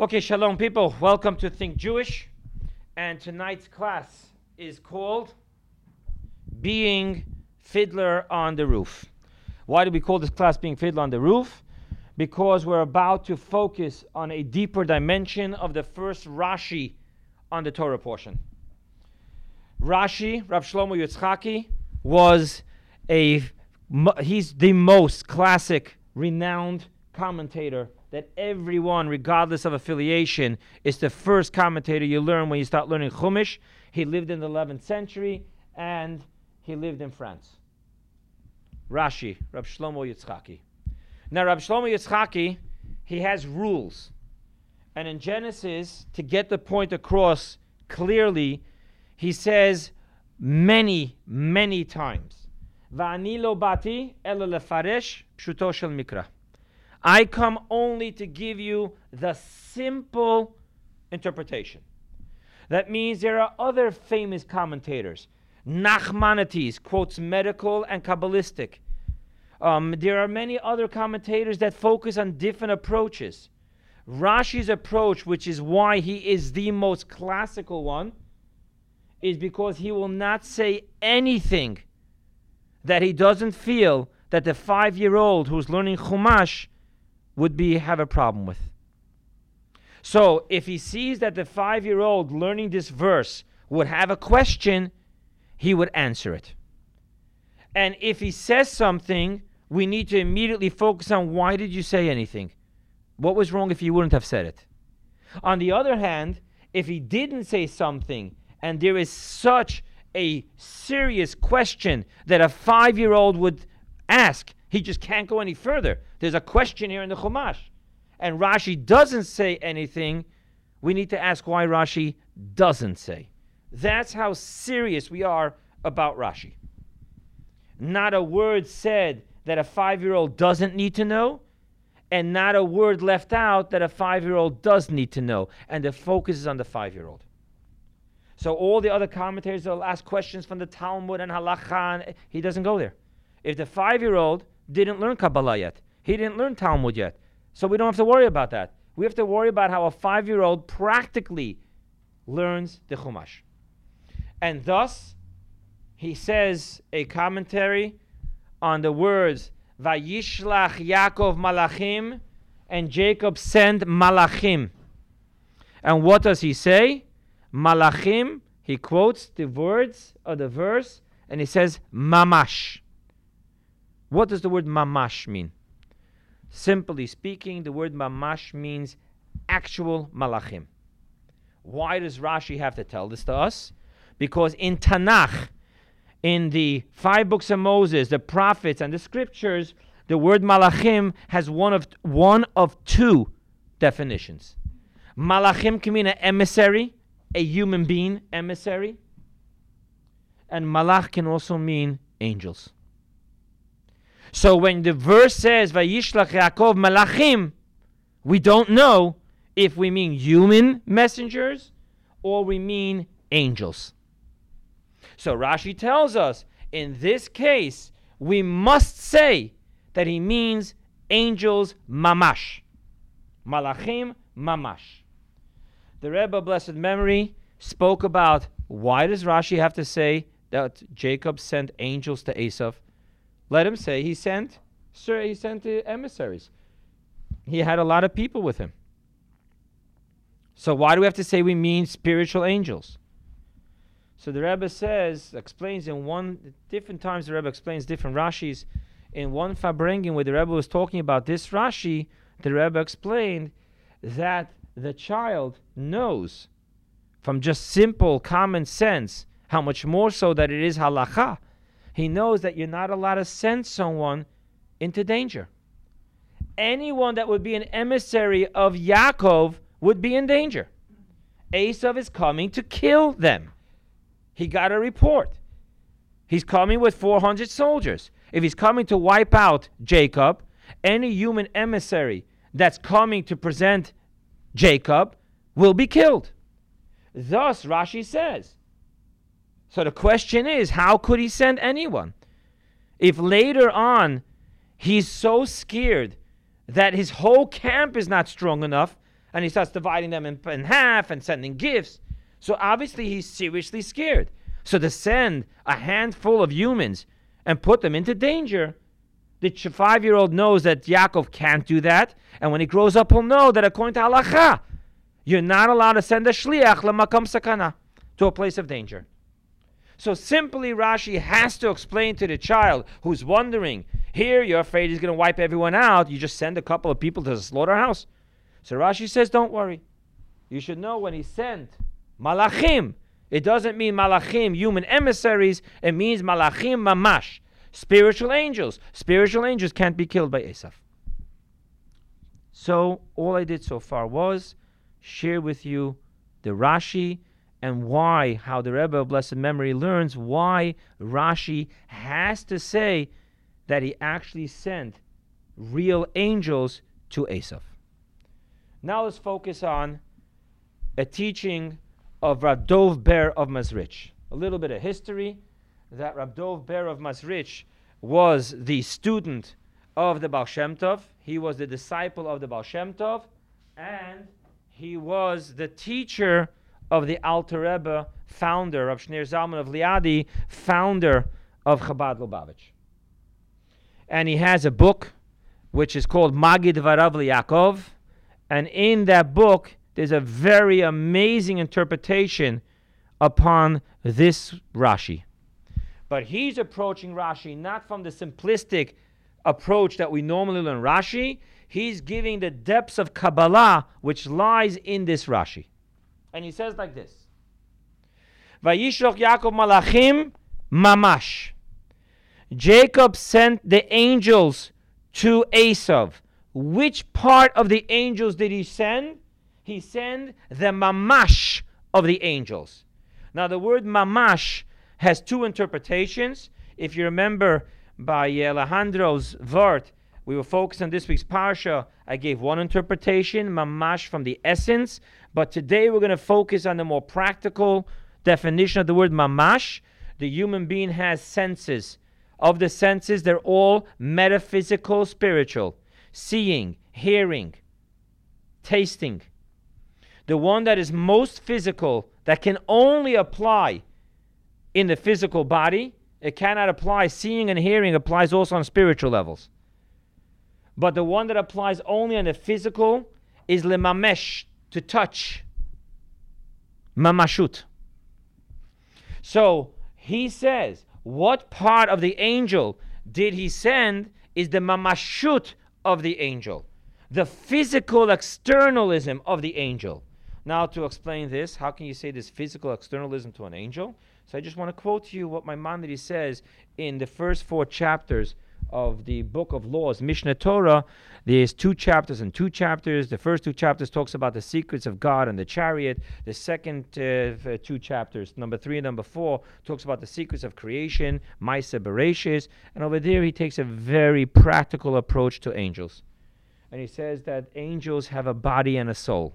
Okay, shalom, people. Welcome to Think Jewish. And tonight's class is called Being Fiddler on the Roof. Why do we call this class Being Fiddler on the Roof? Because we're about to focus on a deeper dimension of the first Rashi on the Torah portion. Rashi, Rav Shlomo Yitzchaki, was a he's the most classic, renowned commentator that everyone, regardless of affiliation, is the first commentator you learn when you start learning Chumash. He lived in the 11th century and he lived in France. Rashi, Rab Shlomo Yitzchaki. Now, Rab Shlomo Yitzchaki, he has rules. And in Genesis, to get the point across clearly, he says many, many times, bati lefaresh pshuto shel mikra. I come only to give you the simple interpretation. That means there are other famous commentators. Nachmanides quotes medical and Kabbalistic. Um, there are many other commentators that focus on different approaches. Rashi's approach, which is why he is the most classical one, is because he will not say anything that he doesn't feel that the five year old who's learning Chumash would be have a problem with. So if he sees that the five year old learning this verse would have a question, he would answer it. And if he says something, we need to immediately focus on why did you say anything? What was wrong if you wouldn't have said it? On the other hand, if he didn't say something and there is such a serious question that a five year old would ask, he just can't go any further. There's a question here in the Chumash. And Rashi doesn't say anything. We need to ask why Rashi doesn't say. That's how serious we are about Rashi. Not a word said that a five year old doesn't need to know, and not a word left out that a five year old does need to know. And the focus is on the five year old. So all the other commentators will ask questions from the Talmud and Halacha, and he doesn't go there. If the five year old didn't learn Kabbalah yet. He didn't learn Talmud yet. So we don't have to worry about that. We have to worry about how a five year old practically learns the Chumash. And thus, he says a commentary on the words Vayishlach Yaakov Malachim and Jacob sent Malachim. And what does he say? Malachim, he quotes the words of the verse and he says Mamash. What does the word mamash mean? Simply speaking, the word mamash means actual malachim. Why does Rashi have to tell this to us? Because in Tanakh, in the five books of Moses, the prophets, and the scriptures, the word malachim has one of one of two definitions. Malachim can mean an emissary, a human being emissary, and malach can also mean angels. So when the verse says Vayishlach Yaakov Malachim, we don't know if we mean human messengers or we mean angels. So Rashi tells us in this case we must say that he means angels mamash. Malachim mamash. The Rebbe, blessed memory, spoke about why does Rashi have to say that Jacob sent angels to Esav? Let him say he sent, sir, he sent emissaries. He had a lot of people with him. So why do we have to say we mean spiritual angels? So the Rebbe says, explains in one different times the Rebbe explains different Rashis. In one Farbrengen where the Rebbe was talking about this Rashi, the Rebbe explained that the child knows from just simple common sense how much more so that it is halacha he knows that you're not allowed to send someone into danger. Anyone that would be an emissary of Yaakov would be in danger. Esav is coming to kill them. He got a report. He's coming with 400 soldiers. If he's coming to wipe out Jacob, any human emissary that's coming to present Jacob will be killed. Thus, Rashi says, so the question is, how could he send anyone? If later on he's so scared that his whole camp is not strong enough, And he starts dividing them in, in half and sending gifts. So obviously he's seriously scared. So to send a handful of humans and put them into danger, the five year old knows that Yaakov can't do that. And when he grows up, he'll know that according to halacha, you're not allowed to send a shliach lamakam sakana to a place of danger. So simply Rashi has to explain to the child who's wondering, here you're afraid he's going to wipe everyone out, you just send a couple of people to the slaughterhouse. So Rashi says, don't worry. You should know when he sent malachim, it doesn't mean malachim, human emissaries, it means malachim mamash, spiritual angels. Spiritual angels can't be killed by Esav. So all I did so far was share with you the Rashi and why, how the Rebbe of blessed memory learns why Rashi has to say that he actually sent real angels to Esav. Now let's focus on a teaching of Rav Dov Ber of Mezritch. A little bit of history that Rav Dov Ber of Mezritch was the student of the Baal Shem Tov. He was the disciple of the Baal Shem Tov, and he was the teacher of the Alter Rebbe, founder of Shneur Zalman of Liadi, founder of Chabad Lubavitch. And he has a book which is called Magid Varav Yaakov, and in that book there's a very amazing interpretation upon this Rashi. But he's approaching Rashi not from the simplistic approach that we normally learn Rashi. He's giving the depths of Kabbalah which lies in this Rashi. And he says like this Vayishloch Yaakov Malachim Mamash. Jacob sent the angels to Esav. Which part of the angels did he send? He sent the mamash of the angels. Now, the word mamash has two interpretations. If you remember by uh, Alejandro's vort, we were focused on this week's parsha. I gave one interpretation, mamash from the essence, but today we're going to focus on the more practical definition of the word mamash. The human being has senses. Of the senses, they're all metaphysical, spiritual seeing, hearing, tasting. The one that is most physical, that can only apply in the physical body, it cannot apply. Seeing and hearing applies also on spiritual levels. But the one that applies only on the physical is lemamesh, to touch. Mamashut. So he says, what part of the angel did he send is the mamashut of the angel, the physical externalism of the angel. Now, to explain this, how can you say this physical externalism to an angel? So I just want to quote to you what Maimonides says in the first four chapters of the book of laws, Mishneh Torah, there's two chapters and two chapters. The first two chapters talks about the secrets of God and the chariot. The second uh, two chapters, number three and number four, talks about the secrets of creation, Maaseh Bereshis. And over there, he takes a very practical approach to angels. And he says that angels have a body and a soul.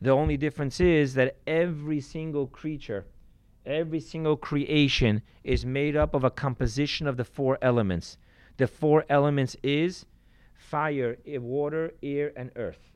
The only difference is that every single creature, every single creation is made up of a composition of the four elements the four elements is fire, water, air, and earth.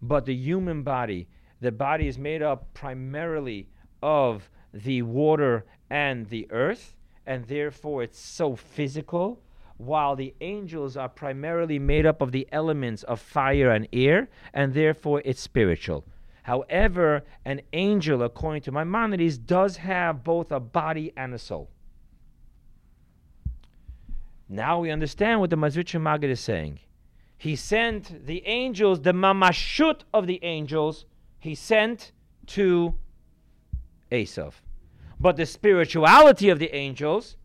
But the human body, the body is made up primarily of the water and the earth, and therefore it's so physical, while the angels are primarily made up of the elements of fire and air, and therefore it's spiritual. However, an angel, according to Maimonides, does have both a body and a soul. Now we understand what the Mezritch Magid is saying. He sent the angels, the mamashut of the angels, he sent to Esav. But the spirituality of the angels,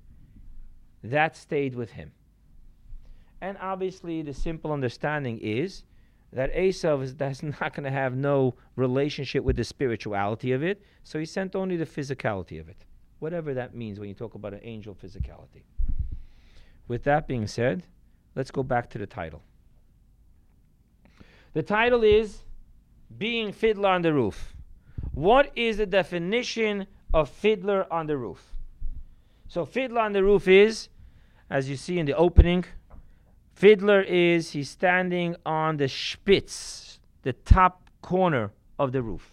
that stayed with him. And obviously, the simple understanding is that Esav is that's not going to have no relationship with the spirituality of it, so he sent only the physicality of it, whatever that means when you talk about an angel physicality. With that being said, let's go back to the title. The title is Being Fiddler on the Roof. What is the definition of fiddler on the roof? So, fiddler on the roof is, as you see in the opening, fiddler is he's standing on the spitz. the top corner of the roof.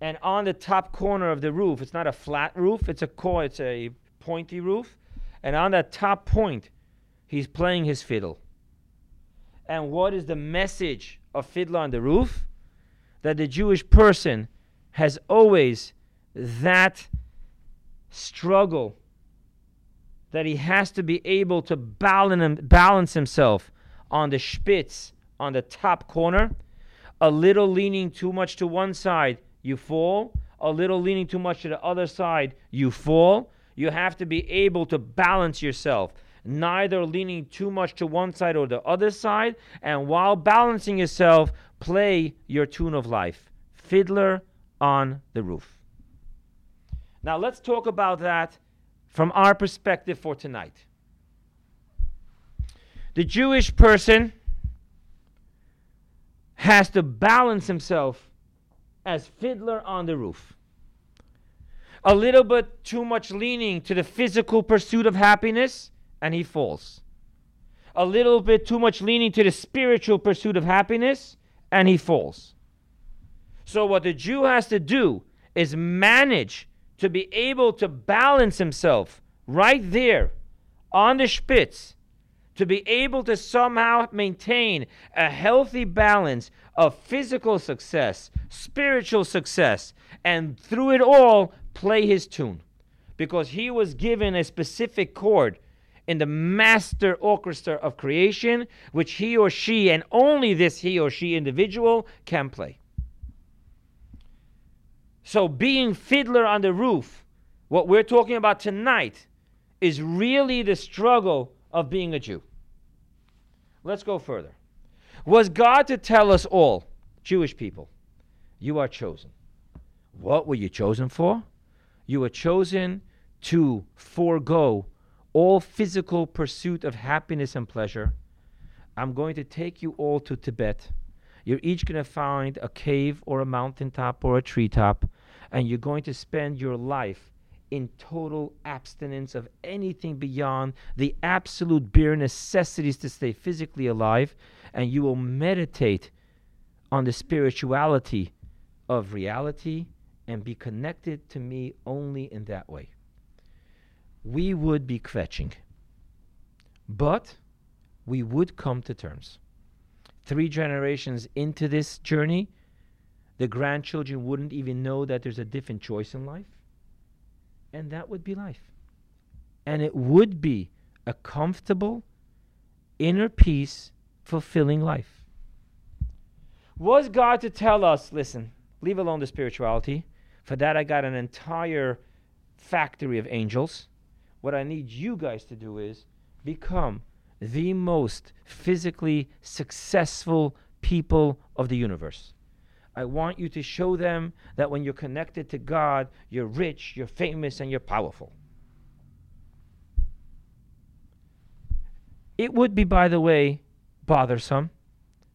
And on the top corner of the roof, it's not a flat roof, it's a co- it's a pointy roof. And on that top point, he's playing his fiddle. And what is the message of Fiddler on the Roof? That the Jewish person has always that struggle that he has to be able to balance himself on the spitz on the top corner, a little leaning too much to one side, you fall, a little leaning too much to the other side, you fall. You have to be able to balance yourself, neither leaning too much to one side or the other side, and while balancing yourself, play your tune of life. Fiddler on the roof. Now let's talk about that from our perspective for tonight. The Jewish person has to balance himself as fiddler on the roof. A little bit too much leaning to the physical pursuit of happiness, and he falls. A little bit too much leaning to the spiritual pursuit of happiness, and he falls. So, what the Jew has to do is manage to be able to balance himself right there on the spitz, to be able to somehow maintain a healthy balance of physical success, spiritual success, and through it all, play his tune. Because he was given a specific chord in the master orchestra of creation, which he or she, and only this he or she individual, can play. So, being fiddler on the roof, what we're talking about tonight, is really the struggle of being a Jew. Let's go further. Was God to tell us all, Jewish people, you are chosen? What were you chosen for? You were chosen to forego all physical pursuit of happiness and pleasure. I'm going to take you all to Tibet. You're each going to find a cave or a mountaintop or a treetop, and you're going to spend your life in total abstinence of anything beyond the absolute bare necessities to stay physically alive, and you will meditate on the spirituality of reality and be connected to me only in that way. We would be kvetching, but we would come to terms. Three generations into this journey, the grandchildren wouldn't even know that there's a different choice in life and that would be life. And it would be a comfortable, inner peace, fulfilling life. Was God to tell us, listen, leave alone the spirituality? For that, I got an entire factory of angels. What I need you guys to do is become the most physically successful people of the universe. I want you to show them that when you're connected to God, you're rich, you're famous, and you're powerful. It would be, by the way, bothersome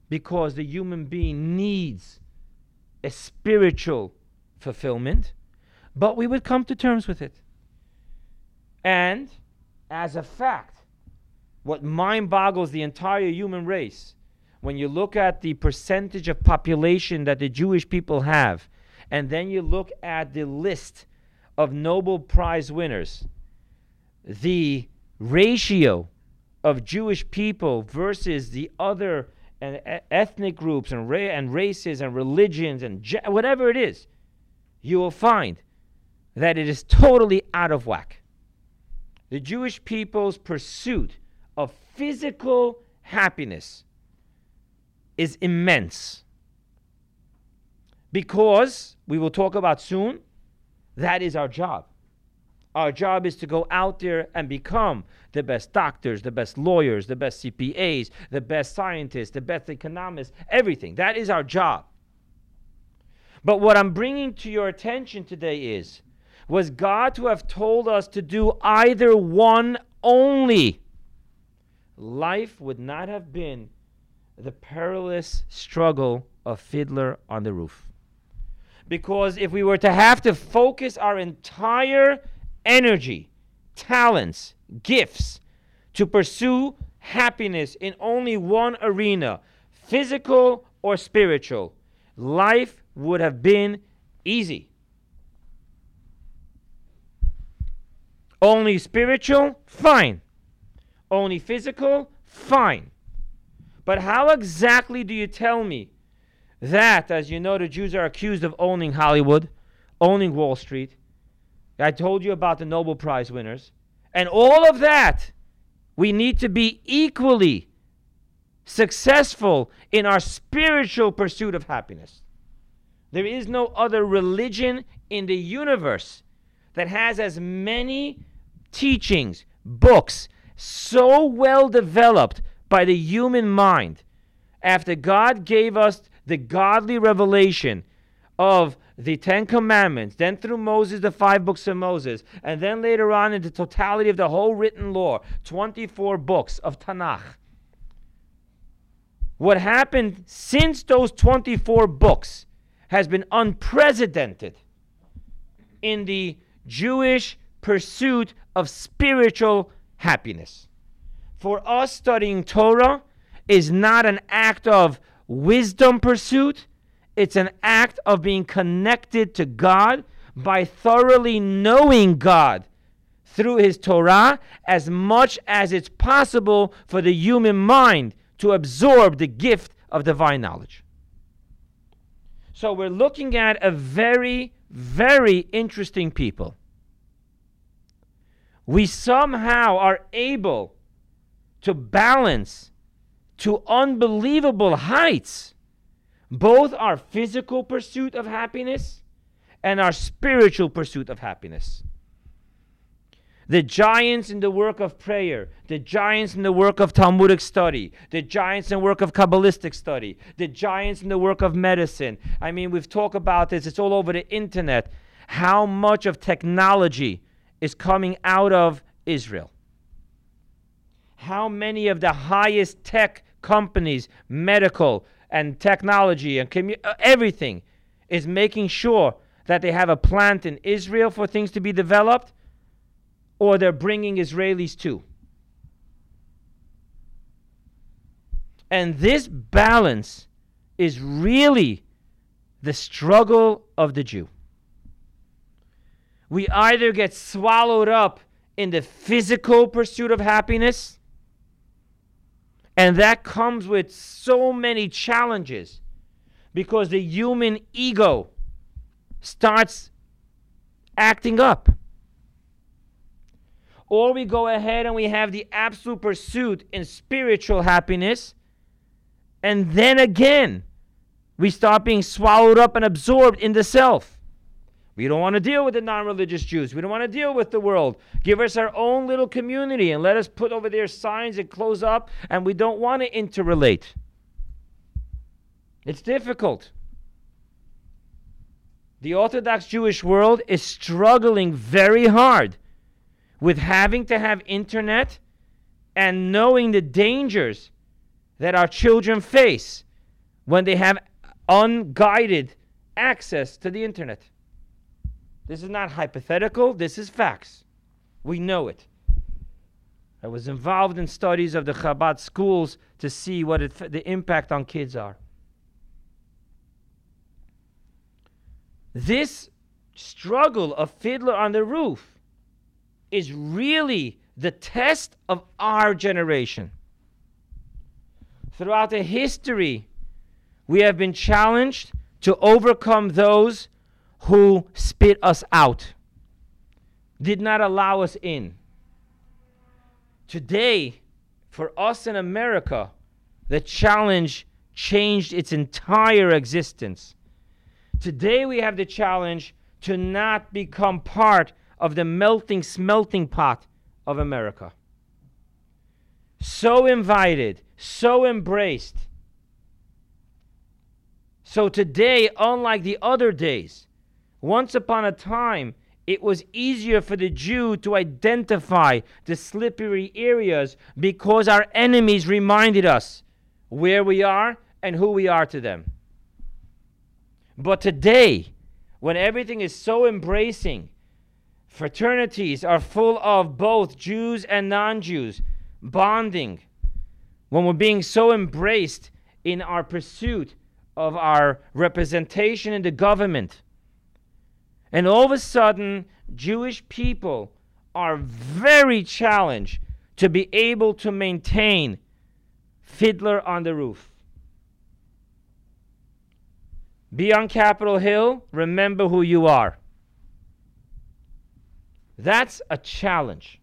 because the human being needs a spiritual fulfillment, but we would come to terms with it. And as a fact, what mind boggles the entire human race when you look at the percentage of population that the Jewish people have, and then you look at the list of Nobel Prize winners, the ratio of Jewish people versus the other and ethnic groups and, ra- and races and religions and whatever it is, you will find that it is totally out of whack. The Jewish people's pursuit of physical happiness is immense. Because, we will talk about soon, that is our job. Our job is to go out there and become the best doctors, the best lawyers, the best CPAs, the best scientists, the best economists, everything. That is our job. But what I'm bringing to your attention today is was God to have told us to do either one only, life would not have been the perilous struggle of Fiddler on the Roof. Because if we were to have to focus our entire energy, talents, gifts to pursue happiness in only one arena, physical or spiritual, life would have been easy. Only spiritual? Fine. Only physical? Fine. But how exactly do you tell me that, as you know, the Jews are accused of owning Hollywood, owning Wall Street? I told you about the Nobel Prize winners. And all of that, we need to be equally successful in our spiritual pursuit of happiness. There is no other religion in the universe that has as many teachings, books, so well developed by the human mind. After God gave us the godly revelation of the Ten Commandments, then through Moses, the five books of Moses, and then later on in the totality of the whole written law, 24 books of Tanakh. What happened since those 24 books has been unprecedented in the Jewish pursuit of spiritual happiness. For us, studying Torah is not an act of wisdom pursuit, it's an act of being connected to God by thoroughly knowing God through His Torah as much as it's possible for the human mind to absorb the gift of divine knowledge. So we're looking at a very, very interesting people. We somehow are able to balance to unbelievable heights both our physical pursuit of happiness and our spiritual pursuit of happiness. The giants in the work of prayer, the giants in the work of Talmudic study, the giants in the work of Kabbalistic study, the giants in the work of medicine. I mean, we've talked about this, it's all over the internet. How much of technology is coming out of Israel? How many of the highest tech companies, medical, and technology and commu- uh, everything is making sure that they have a plant in Israel for things to be developed or they're bringing Israelis too. And this balance is really the struggle of the Jew. We either get swallowed up in the physical pursuit of happiness and that comes with so many challenges because the human ego starts acting up. Or we go ahead and we have the absolute pursuit in spiritual happiness, and then again, we start being swallowed up and absorbed in the self. We don't want to deal with the non religious Jews. We don't want to deal with the world. Give us our own little community and let us put over there signs and close up, and we don't want to interrelate. It's difficult. The Orthodox Jewish world is struggling very hard with having to have internet and knowing the dangers that our children face when they have unguided access to the internet. This is not hypothetical, this is facts. We know it. I was involved in studies of the Chabad schools to see what it, the impact on kids are. This struggle of Fiddler on the Roof is really the test of our generation. Throughout the history, we have been challenged to overcome those who spit us out, did not allow us in. Today, for us in America, the challenge changed its entire existence. Today, we have the challenge to not become part of the melting, smelting pot of America. So invited, so embraced. So today, unlike the other days, once upon a time, it was easier for the Jew to identify the slippery areas because our enemies reminded us where we are and who we are to them. But today, when everything is so embracing, fraternities are full of both Jews and non Jews, bonding, when we're being so embraced in our pursuit of our representation in the government. And all of a sudden, Jewish people are very challenged to be able to maintain Fiddler on the Roof. Be on Capitol Hill, remember who you are. That's a challenge.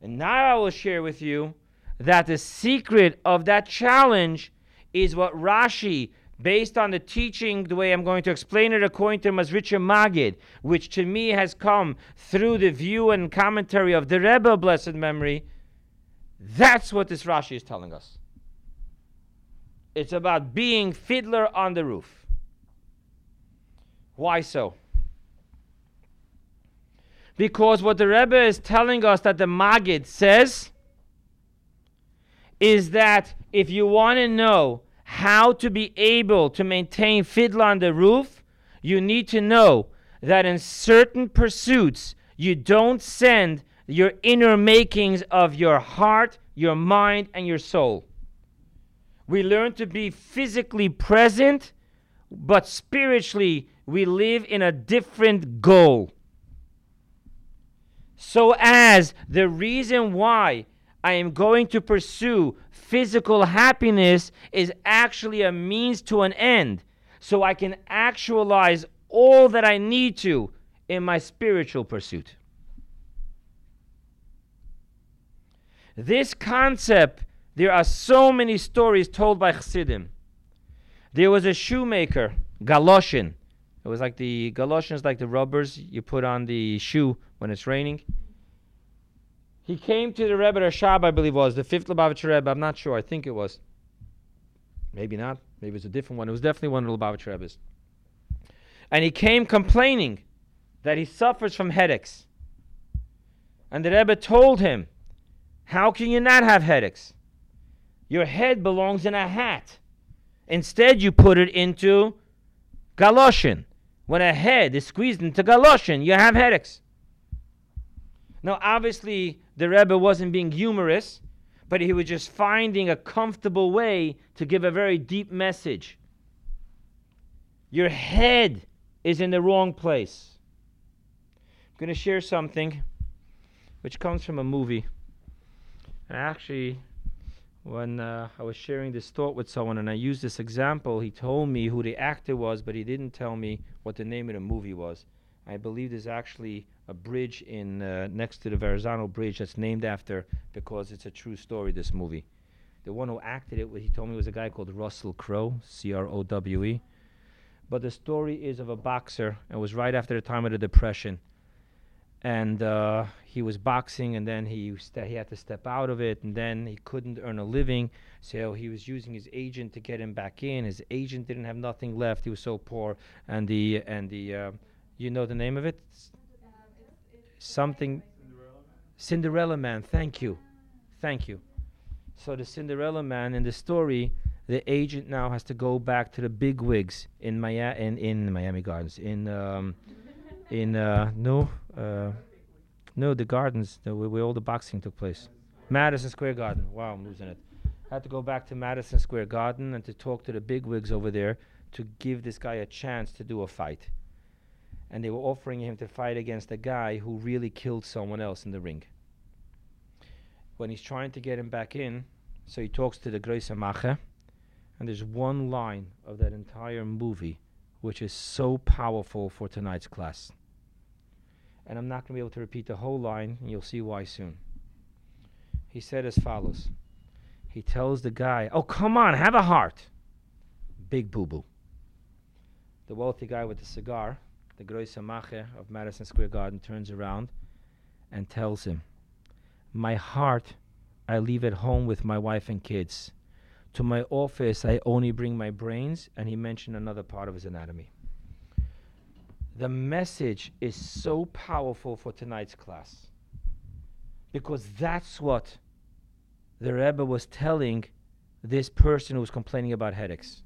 And now I will share with you that the secret of that challenge is what Rashi, based on the teaching, the way I'm going to explain it according to Mezritcher Magid, which to me has come through the view and commentary of the Rebbe, blessed memory, that's what this Rashi is telling us. It's about being fiddler on the roof. Why so? Because what the Rebbe is telling us that the Magid says is that if you want to know how to be able to maintain fiddler on the roof, you need to know that in certain pursuits, you don't send your inner makings of your heart, your mind, and your soul. We learn to be physically present, but spiritually, we live in a different goal. So, as the reason why I am going to pursue physical happiness is actually a means to an end, so I can actualize all that I need to in my spiritual pursuit. This concept, there are so many stories told by Chassidim. There was a shoemaker, Galoshin. It was like the galoshes, like the rubbers you put on the shoe when it's raining. He came to the Rebbe Rashab, I believe was the fifth Lubavitcher Rebbe. I'm not sure. I think it was. Maybe not. Maybe it's a different one. It was definitely one of the Lubavitcher Rebbe's. And he came complaining that he suffers from headaches. And the Rebbe told him how can you not have headaches? Your head belongs in a hat. Instead, you put it into galoshin. When a head is squeezed into galoshin, you have headaches. Now, obviously, the Rebbe wasn't being humorous, but he was just finding a comfortable way to give a very deep message. Your head is in the wrong place. I'm going to share something which comes from a movie. And actually, when uh, I was sharing this thought with someone and I used this example, he told me who the actor was, but he didn't tell me what the name of the movie was. I believe there's actually a bridge in uh, next to the Verrazano Bridge that's named after because it's a true story. This movie, the one who acted it, he told me was a guy called Russell Crowe, C-R-O-W-E. But the story is of a boxer. It was right after the time of the Depression and uh, he was boxing, and then he he had to step out of it, and then he couldn't earn a living, so he was using his agent to get him back in. His agent didn't have nothing left; he was so poor, and the and the uh, you know the name of it? Something. Cinderella Man. Thank you, thank you. So the Cinderella Man in the story, the agent now has to go back to the big wigs in Miami in, in Miami Gardens in. Um, in uh, no, uh, no, the gardens the, where, where all the boxing took place. Madison Square Garden. Wow, I'm losing it. I had to go back to Madison Square Garden and to talk to the big wigs over there to give this guy a chance to do a fight. And they were offering him to fight against a guy who really killed someone else in the ring. When he's trying to get him back in, so he talks to the Groise Mache, and there's one line of that entire movie which is so powerful for tonight's class. And I'm not going to be able to repeat the whole line, and you'll see why soon. He said as follows He tells the guy, Oh, come on, have a heart. Big boo boo. The wealthy guy with the cigar, the Groise Mache of Madison Square Garden, turns around and tells him, My heart I leave at home with my wife and kids. To my office, I only bring my brains, and he mentioned another part of his anatomy. The message is so powerful for tonight's class because that's what the Rebbe was telling this person who was complaining about headaches.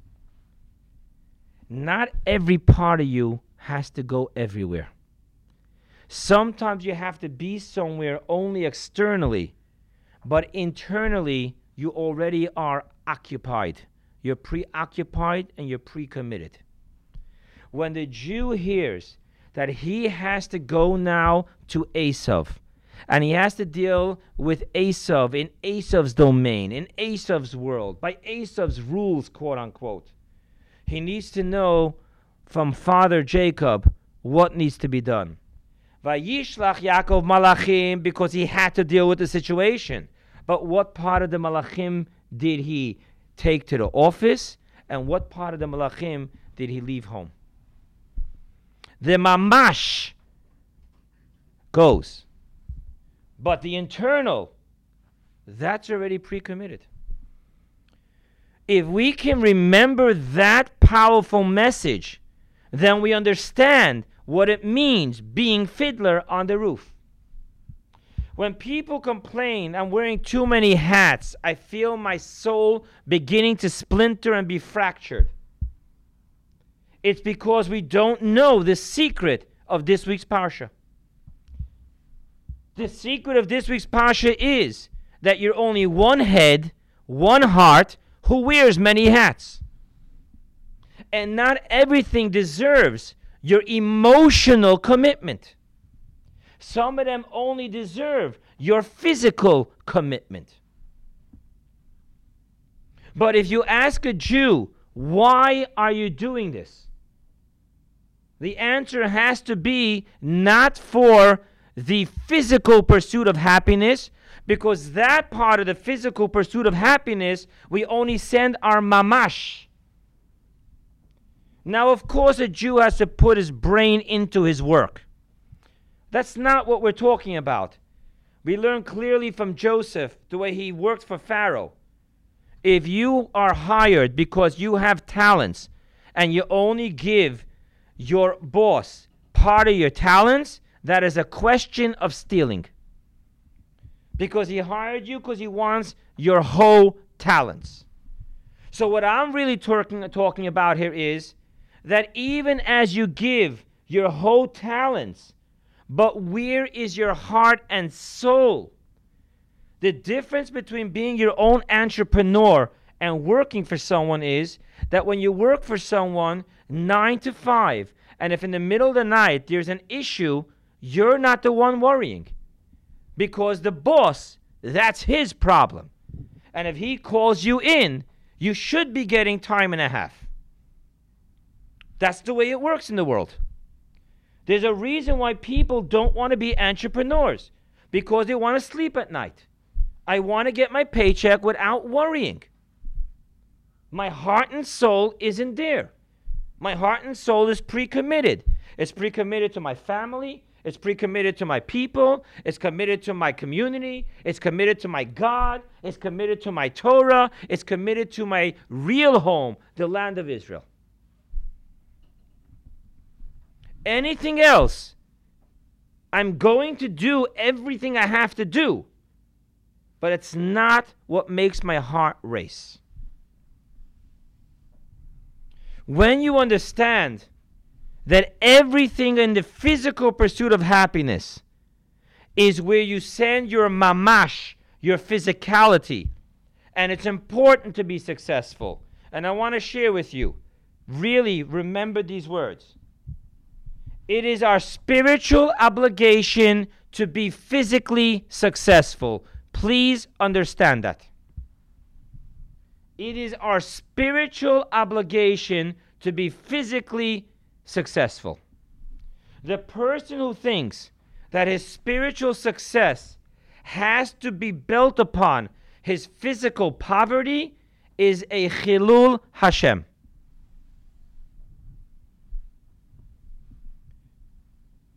Not every part of you has to go everywhere. Sometimes you have to be somewhere only externally, but internally you already are occupied. you're preoccupied and you're pre committed. When the Jew hears that he has to go now to Esav, and he has to deal with Esav in Esav's domain, in Esav's world, by Esav's rules, quote unquote. He needs to know from Father Jacob what needs to be done. Vayishlach Yaakov Malachim because he had to deal with the situation. But what part of the Malachim did he take to the office? And what part of the Malachim did he leave home? The Mamash goes. But the internal, that's already pre committed. If we can remember that powerful message, then we understand what it means being fiddler on the roof. When people complain, I'm wearing too many hats, I feel my soul beginning to splinter and be fractured. It's because we don't know the secret of this week's Parsha. The secret of this week's Parsha is that you're only one head, one heart, who wears many hats. And not everything deserves your emotional commitment. Some of them only deserve your physical commitment. But if you ask a Jew, why are you doing this? The answer has to be not for the physical pursuit of happiness, because that part of the physical pursuit of happiness, we only send our mamash. Now, of course, a Jew has to put his brain into his work. That's not what we're talking about. We learn clearly from Joseph the way he worked for Pharaoh. If you are hired because you have talents and you only give your boss part of your talents, that is a question of stealing. Because he hired you because he wants your whole talents. So, what I'm really talking, talking about here is that even as you give your whole talents, but where is your heart and soul? The difference between being your own entrepreneur and working for someone is that when you work for someone nine to five, and if in the middle of the night there's an issue, you're not the one worrying because the boss, that's his problem. And if he calls you in, you should be getting time and a half. That's the way it works in the world. There's a reason why people don't want to be entrepreneurs because they want to sleep at night. I want to get my paycheck without worrying. My heart and soul isn't there. My heart and soul is pre committed. It's pre committed to my family, it's pre committed to my people. It's committed to my community. It's committed to my God. It's committed to my Torah. It's committed to my real home, the land of Israel. Anything else, I'm going to do everything I have to do, but it's not what makes my heart race. When you understand that everything in the physical pursuit of happiness is where you send your mamash, your physicality. And it's important to be successful. And I want to share with you really remember these words. It is our spiritual obligation to be physically successful. Please understand that. It is our spiritual obligation to be physically successful. The person who thinks that his spiritual success has to be built upon his physical poverty is a chilul Hashem.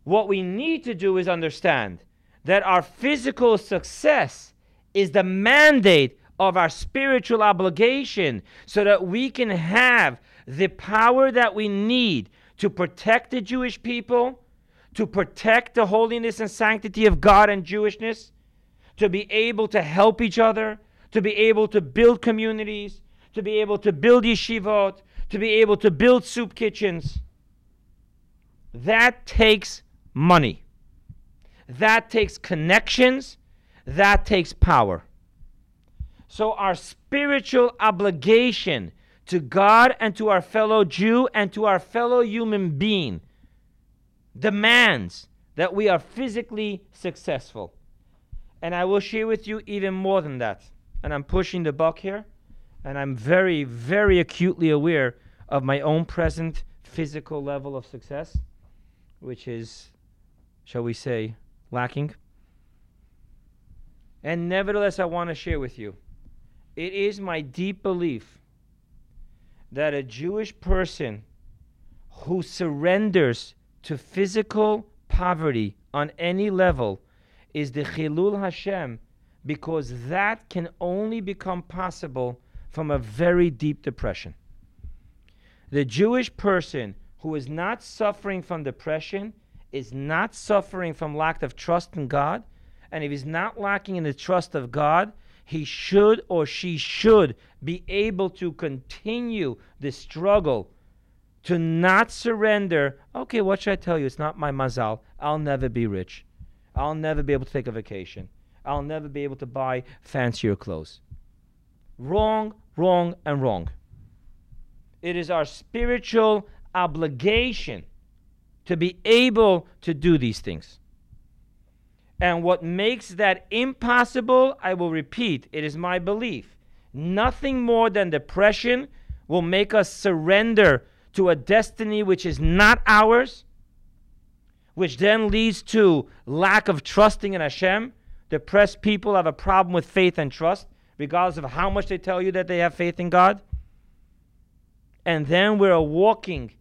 What we need to do is understand that our physical success is the mandate of our spiritual obligation so that we can have the power that we need to protect the Jewish people, to protect the holiness and sanctity of God and Jewishness, to be able to help each other, to be able to build communities, to be able to build yeshivot, to be able to build soup kitchens. That takes money. That takes connections. That takes power. So, our spiritual obligation to God and to our fellow Jew and to our fellow human being demands that we are physically successful. And I will share with you even more than that. And I'm pushing the buck here, and I'm very, very acutely aware of my own present physical level of success, which is, shall we say, lacking. And nevertheless, I want to share with you it is my deep belief that a Jewish person who surrenders to physical poverty on any level is the Chilul Hashem because that can only become possible from a very deep depression. The Jewish person who is not suffering from depression is not suffering from lack of trust in God. And if he's not lacking in the trust of God, he should or she should be able to continue the struggle to not surrender. Okay, what should I tell you? It's not my mazal. I'll never be rich. I'll never be able to take a vacation. I'll never be able to buy fancier clothes. Wrong, wrong, and wrong. It is our spiritual obligation to be able to do these things. And what makes that impossible, I will repeat, it is my belief. Nothing more than depression will make us surrender to a destiny which is not ours, which then leads to lack of trusting in Hashem. Depressed people have a problem with faith and trust, regardless of how much they tell you that they have faith in God. And then we're a walking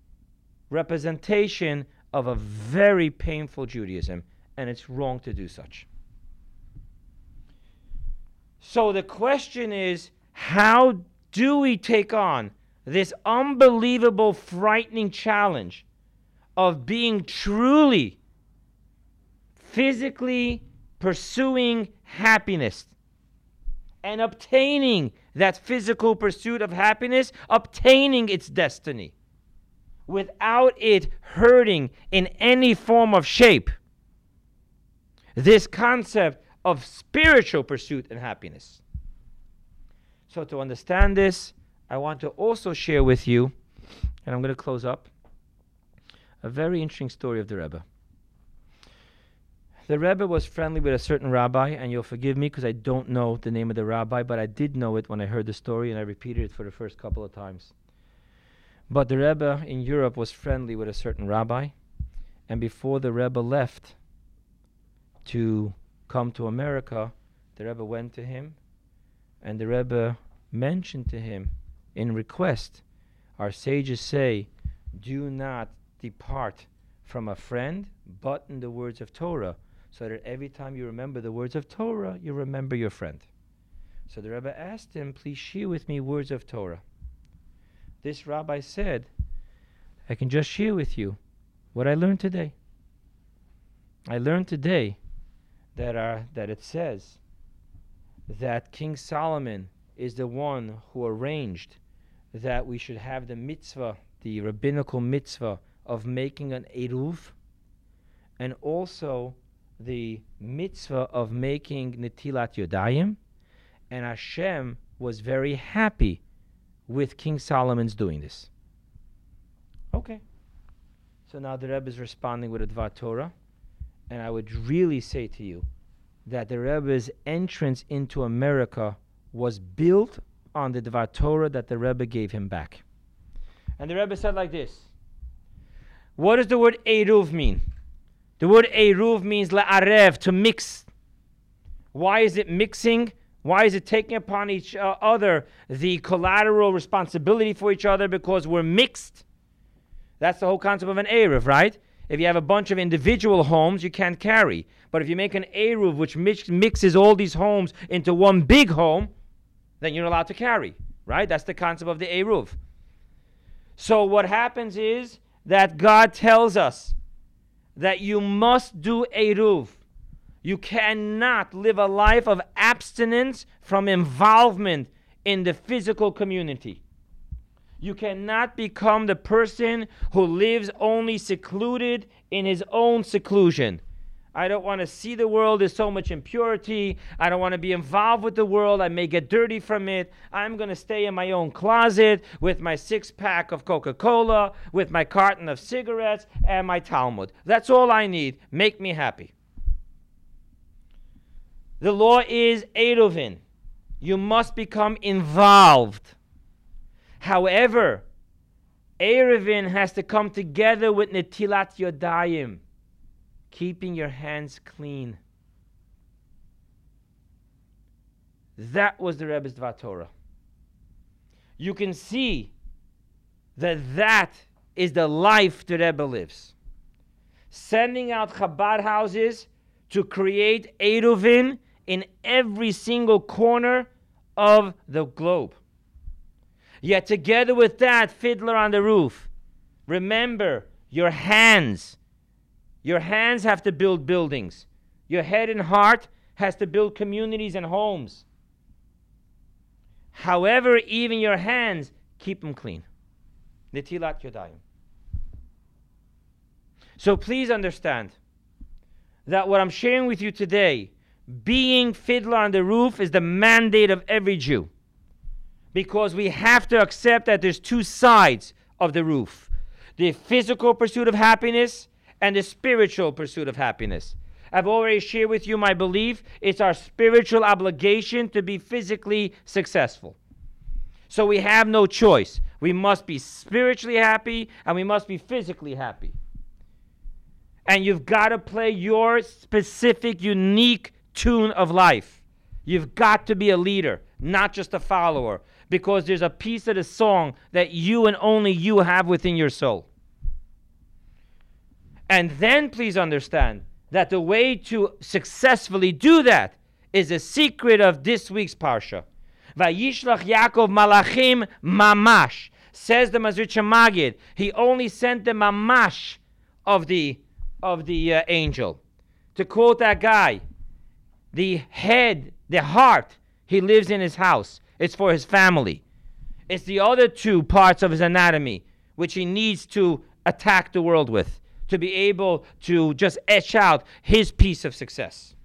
representation of a very painful Judaism and it's wrong to do such. So the question is how do we take on this unbelievable, frightening challenge of being truly physically pursuing happiness and obtaining that physical pursuit of happiness, obtaining its destiny without it hurting in any form of shape? this concept of spiritual pursuit and happiness. So, to understand this, I want to also share with you, and I'm going to close up, a very interesting story of the Rebbe. The Rebbe was friendly with a certain rabbi, and you'll forgive me because I don't know the name of the rabbi, but I did know it when I heard the story, and I repeated it for the first couple of times. But the Rebbe in Europe was friendly with a certain rabbi, and before the Rebbe left, to come to America, the Rebbe went to him, and the Rebbe mentioned to him in request, our sages say, do not depart from a friend, but in the words of Torah, so that every time you remember the words of Torah, you remember your friend. So the Rebbe asked him, please share with me words of Torah. This rabbi said, I can just share with you what I learned today. I learned today that are that it says that King Solomon is the one who arranged that we should have the mitzvah, the rabbinical mitzvah of making an eruv, and also the mitzvah of making netilat yodayim, and Hashem was very happy with King Solomon's doing this. Okay. So now the Rebbe is responding with a Dvar Torah. And I would really say to you that the Rebbe's entrance into America was built on the Dvar Torah that the Rebbe gave him back. And the Rebbe said like this What does the word Eruv mean? The word Eruv means la'arev, to mix. Why is it mixing? Why is it taking upon each uh, other the collateral responsibility for each other? Because we're mixed. That's the whole concept of an Eruv, right? If you have a bunch of individual homes, you can't carry. But if you make an Eruv which mix, mixes all these homes into one big home, then you're allowed to carry, right? That's the concept of the Eruv. So what happens is that God tells us that you must do Eruv. You cannot live a life of abstinence from involvement in the physical community. You cannot become the person who lives only secluded in his own seclusion. I don't want to see the world. There's so much impurity. I don't want to be involved with the world. I may get dirty from it. I'm going to stay in my own closet with my six pack of Coca Cola, with my carton of cigarettes, and my Talmud. That's all I need. Make me happy. The law is Eruvin. You must become involved. However, Eruvin has to come together with Netilat Yodayim keeping your hands clean. That was the Rebbe's Dvar Torah. You can see that that is the life the Rebbe lives. Sending out Chabad houses to create Eruvin in every single corner of the globe. Yet, together with that, Fiddler on the Roof, remember your hands your hands have to build buildings. Your head and heart has to build communities and homes. However, even your hands, keep them clean. Netilat yodayim. So please understand that what I'm sharing with you today, being fiddler on the roof, is the mandate of every Jew. Because we have to accept that there's two sides of the roof the physical pursuit of happiness and the spiritual pursuit of happiness. I've already shared with you my belief. It's our spiritual obligation to be physically successful. So we have no choice. We must be spiritually happy and we must be physically happy. And you've got to play your specific, unique tune of life. You've got to be a leader, not just a follower, because there's a piece of the song that you and only you have within your soul. And then please understand that the way to successfully do that is a secret of this week's parsha. Vayishlach Yaakov malachim mamash. Says the Mezritch Magid, he only sent the mamash of the of the uh, angel. To quote that guy, the head, the heart, he lives in his house. It's for his family. It's the other two parts of his anatomy which he needs to attack the world with to be able to just etch out his piece of success.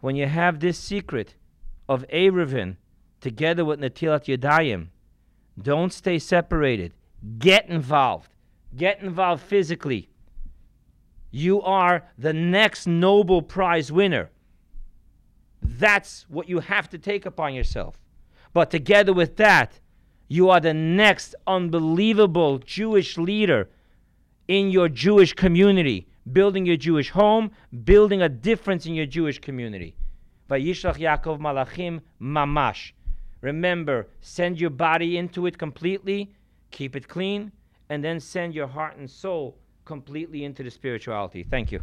When you have this secret of Eruvin together with Natilat Yadayim, don't stay separated. Get involved. Get involved physically. You are the next Nobel Prize winner. That's what you have to take upon yourself. But together with that, you are the next unbelievable Jewish leader in your Jewish community, building your Jewish home, building a difference in your Jewish community. Vayishlach Yaakov Malachim Mamash. Remember, send your body into it completely, keep it clean, and then send your heart and soul completely into the spirituality. Thank you.